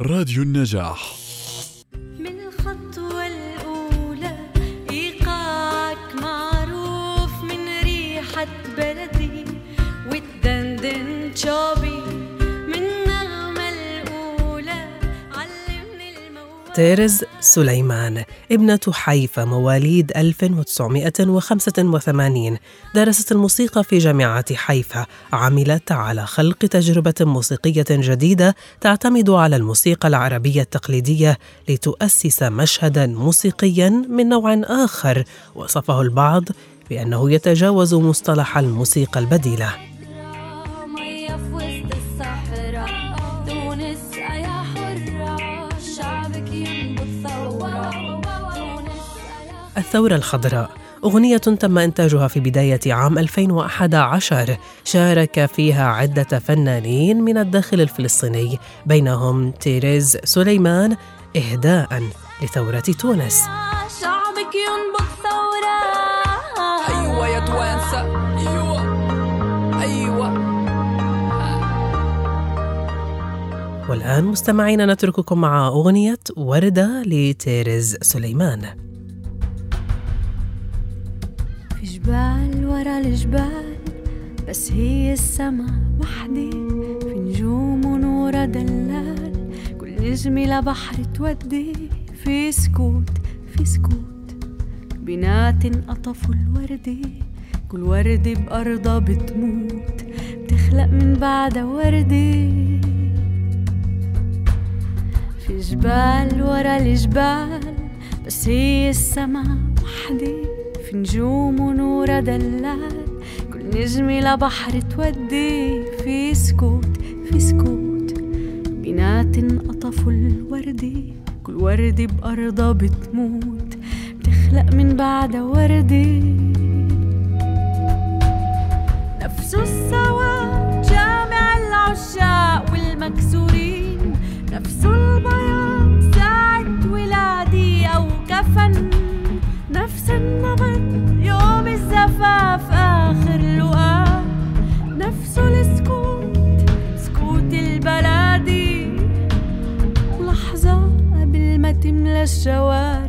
راديو النجاح. من الخطوة الأولى إيقاعك معروف من ريحة بلدي. والدندن شوبي تيرز سليمان ابنة حيفا مواليد 1985 درست الموسيقى في جامعة حيفا عملت على خلق تجربة موسيقية جديدة تعتمد على الموسيقى العربية التقليدية لتؤسس مشهدا موسيقيا من نوع آخر وصفه البعض بأنه يتجاوز مصطلح الموسيقى البديلة. الصحراء تونس يا حرة. شعبك ينبض ثورة. الثورة الخضراء أغنية تم إنتاجها في بداية عام 2011 شارك فيها عدة فنانين من الداخل الفلسطيني بينهم تيريز سليمان إهداء لثورة تونس. شعبك ينبض والآن مستمعين نترككم مع أغنية وردة لتيريز سليمان. في جبال ورا الجبال بس هي السما وحدي. في نجوم ونورة دلال كل نجمة لبحر تودي. في سكوت في سكوت بنات انقطفوا الوردة كل وردة بأرضها بتموت بتخلق من بعدها وردة جبال ورا الجبال بس هي السما وحدي في نجوم ونورة دلال. كل نجمة لبحر تودي في سكوت في سكوت. بنات انقطفوا الوردة كل وردة بأرضها بتموت. بتخلق من بعدها وردة نفسه السواد جامع العشاق والمكسورين. نفسه shower.